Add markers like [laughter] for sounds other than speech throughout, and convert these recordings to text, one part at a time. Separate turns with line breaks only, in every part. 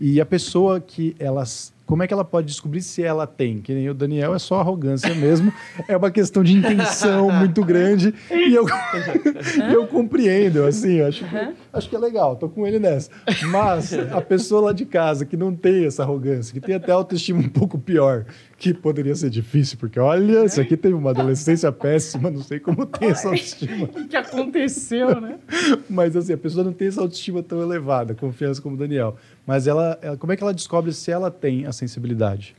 E a pessoa que elas como é que ela pode descobrir se ela tem? Que nem o Daniel é só arrogância mesmo, é uma questão de intenção [laughs] muito grande e eu, eu compreendo, assim, acho que, acho que é legal, tô com ele nessa. Mas a pessoa lá de casa que não tem essa arrogância, que tem até autoestima um pouco pior, que poderia ser difícil, porque olha, isso aqui teve uma adolescência péssima, não sei como tem essa autoestima. [laughs]
O que aconteceu, né?
Mas assim, a pessoa não tem essa autoestima tão elevada, confiança como o Daniel. Mas ela, ela, como é que ela descobre se ela tem a sensibilidade?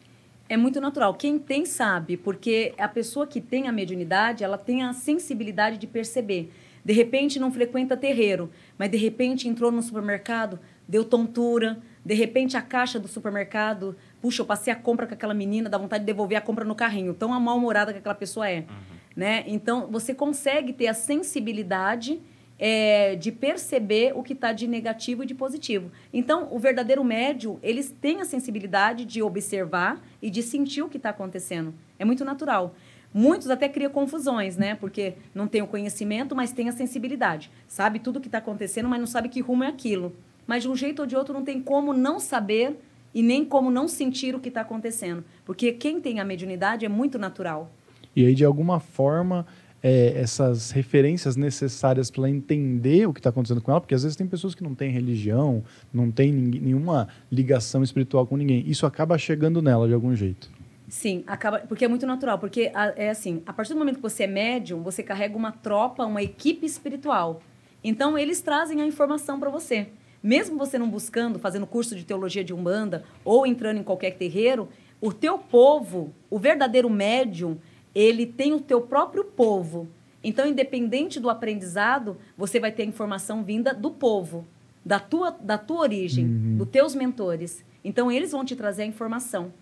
É muito natural. Quem tem sabe, porque a pessoa que tem a mediunidade, ela tem a sensibilidade de perceber. De repente não frequenta terreiro, mas de repente entrou no supermercado, deu tontura, de repente a caixa do supermercado, puxa, eu passei a compra com aquela menina, dá vontade de devolver a compra no carrinho, tão mal-humorada que aquela pessoa é. Uhum. Né? Então, você consegue ter a sensibilidade é, de perceber o que está de negativo e de positivo. Então, o verdadeiro médio, eles têm a sensibilidade de observar e de sentir o que está acontecendo. É muito natural. Muitos até criam confusões, né? Porque não tem o conhecimento, mas tem a sensibilidade. Sabe tudo o que está acontecendo, mas não sabe que rumo é aquilo. Mas de um jeito ou de outro não tem como não saber e nem como não sentir o que está acontecendo. Porque quem tem a mediunidade é muito natural.
E aí, de alguma forma, é, essas referências necessárias para entender o que está acontecendo com ela, porque às vezes tem pessoas que não têm religião, não têm nenhuma ligação espiritual com ninguém. Isso acaba chegando nela de algum jeito.
Sim, acaba, porque é muito natural. Porque é assim, a partir do momento que você é médium, você carrega uma tropa, uma equipe espiritual. Então, eles trazem a informação para você. Mesmo você não buscando, fazendo curso de teologia de Umbanda ou entrando em qualquer terreiro, o teu povo, o verdadeiro médium, ele tem o teu próprio povo. Então, independente do aprendizado, você vai ter a informação vinda do povo, da tua, da tua origem, uhum. dos teus mentores. Então, eles vão te trazer a informação.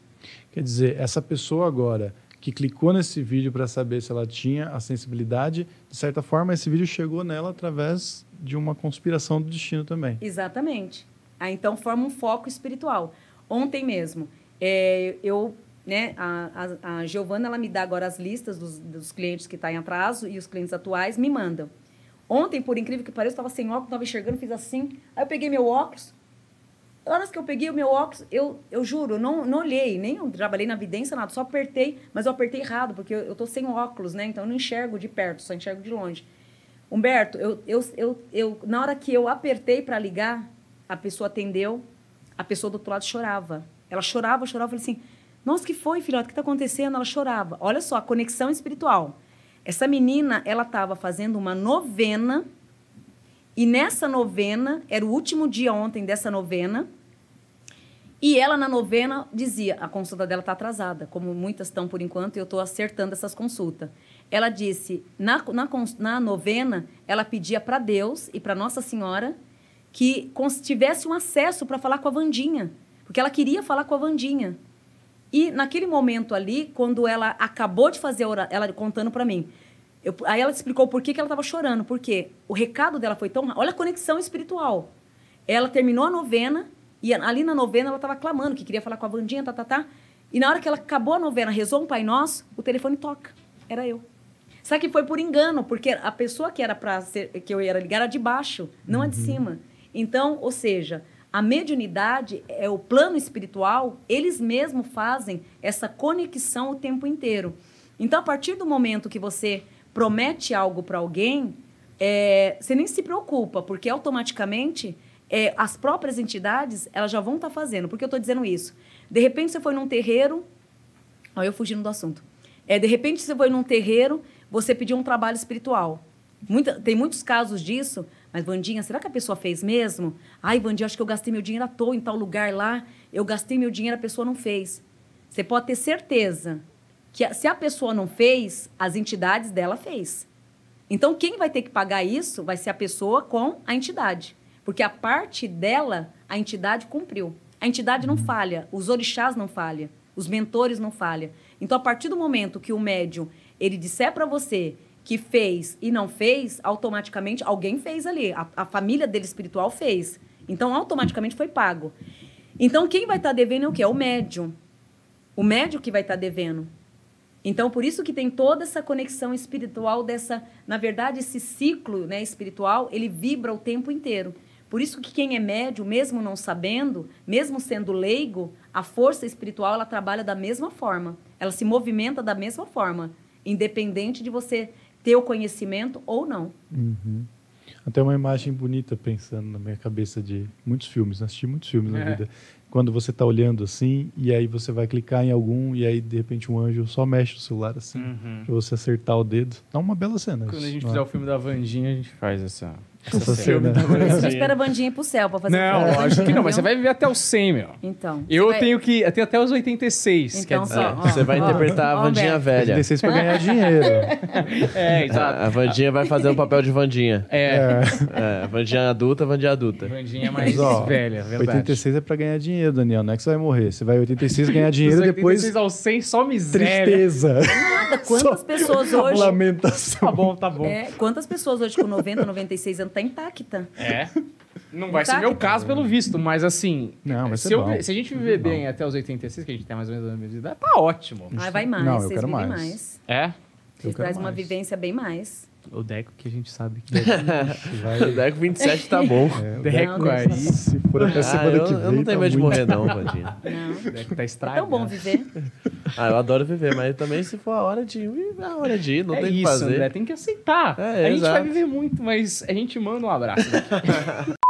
Quer dizer, essa pessoa agora que clicou nesse vídeo para saber se ela tinha a sensibilidade, de certa forma, esse vídeo chegou nela através de uma conspiração do destino também.
Exatamente. Ah, então, forma um foco espiritual. Ontem mesmo, é, eu né? A, a, a Giovana ela me dá agora as listas dos, dos clientes que estão tá em atraso e os clientes atuais me mandam. Ontem, por incrível que pareça, eu estava sem óculos, estava enxergando, fiz assim. Aí eu peguei meu óculos. Horas que eu peguei o meu óculos, eu, eu juro, não, não olhei, nem eu trabalhei na vidência, nada, só apertei, mas eu apertei errado, porque eu, eu tô sem óculos, né? Então eu não enxergo de perto, só enxergo de longe. Humberto, eu, eu, eu, eu na hora que eu apertei para ligar, a pessoa atendeu, a pessoa do outro lado chorava. Ela chorava, chorava, eu falei assim: nossa, que foi, filhote? O que está acontecendo? Ela chorava. Olha só, a conexão espiritual. Essa menina, ela estava fazendo uma novena. E nessa novena, era o último dia ontem dessa novena. E ela, na novena, dizia: a consulta dela está atrasada, como muitas estão por enquanto, e eu estou acertando essas consultas. Ela disse: na, na, na novena, ela pedia para Deus e para Nossa Senhora que tivesse um acesso para falar com a Vandinha. Porque ela queria falar com a Vandinha. E naquele momento ali, quando ela acabou de fazer a oração, ela contando para mim, eu, aí ela explicou por que, que ela estava chorando, porque o recado dela foi tão. Olha a conexão espiritual. Ela terminou a novena, e ali na novena ela estava clamando que queria falar com a Vandinha, tá, tá, tá. E na hora que ela acabou a novena, rezou um Pai Nosso, o telefone toca. Era eu. Só que foi por engano, porque a pessoa que era para que eu ia ligar era de baixo, não uhum. a de uhum. cima. Então, ou seja, a mediunidade, é o plano espiritual, eles mesmos fazem essa conexão o tempo inteiro. Então, a partir do momento que você promete algo para alguém, é, você nem se preocupa, porque automaticamente é, as próprias entidades elas já vão estar tá fazendo. Por que eu estou dizendo isso? De repente você foi num terreiro. Olha, eu fugindo do assunto. É, de repente você foi num terreiro, você pediu um trabalho espiritual. Muita, tem muitos casos disso mas, Vandinha, será que a pessoa fez mesmo? Ai, Vandinha, acho que eu gastei meu dinheiro à toa em tal lugar lá. Eu gastei meu dinheiro, a pessoa não fez. Você pode ter certeza que se a pessoa não fez, as entidades dela fez. Então, quem vai ter que pagar isso vai ser a pessoa com a entidade. Porque a parte dela, a entidade cumpriu. A entidade não falha, os orixás não falham, os mentores não falham. Então, a partir do momento que o médium ele disser para você que fez e não fez, automaticamente alguém fez ali. A, a família dele espiritual fez. Então, automaticamente foi pago. Então, quem vai estar tá devendo é o quê? É o médium. O médium que vai estar tá devendo. Então, por isso que tem toda essa conexão espiritual dessa... Na verdade, esse ciclo né, espiritual, ele vibra o tempo inteiro. Por isso que quem é médio, mesmo não sabendo, mesmo sendo leigo, a força espiritual ela trabalha da mesma forma. Ela se movimenta da mesma forma, independente de você ter o conhecimento ou não.
Uhum. Até uma imagem bonita pensando na minha cabeça de muitos filmes, né? assisti muitos filmes na
É.
vida. Quando você está olhando assim, e aí você vai clicar em algum, e aí de repente um anjo só mexe o celular assim,
Uhum.
pra você acertar o dedo. Dá uma bela cena.
Quando a gente
não
fizer
é?
o filme da Vandinha, a gente faz essa.
Essa
cena.
A gente espera a bandinha ir pro céu pra fazer
Não,
o filme.
lógico que não, mas você vai viver até os 100, meu.
Então.
Eu
vai-
tenho que. Eu tenho até os 86, quer
Então,
dizer.
só,
É,
ó,
você vai
ó,
interpretar a
ó,
Vandinha
Humberto.
velha.
36 pra ganhar dinheiro. [laughs]
É, exato.
A, a Vandinha vai fazer o papel de Vandinha.
É.
É, Vandinha adulta, Vandinha adulta.
Vandinha é mais
Mas, ó,
velha, é verdade.
86 é pra ganhar dinheiro, Daniel. Não é que você vai morrer. Você vai 86 ganhar dinheiro
Dos
e depois
86 aos 100, só miséria.
tristeza. [laughs]
Nada, quantas pessoas hoje. [laughs]
Lamentação.
Tá bom, tá bom.
É, quantas pessoas hoje com 90, 96 anos tá intacta?
É. Não vai ser meu caso, pelo visto, mas assim.
Não, vai
se,
ser
eu-
bom.
se a gente viver bem até os 86, que a gente tem mais ou menos a mesma idade, tá ótimo.
Ai, vai mais,
Não, eu
vocês
quero
vivem
mais.
mais.
É?
Vocês
quero
trazem uma vivência bem mais.
O Deco que a gente sabe que [laughs]
Vai,
O Deco 27 tá bom.
é, o
Deco
Não,
aí.
Se for até
Ah,
semana
eu,
que vem.
eu não tenho
tá
medo de morrer, não, Vandinha.
Não.
O Deco tá
É
estragado.
tão bom viver.
Ah, eu adoro viver, mas também se for a hora de ir, é a hora de ir, não
é
tem o que fazer.
André, tem que aceitar.
É,
a gente vai viver muito, mas a gente manda um abraço. [laughs]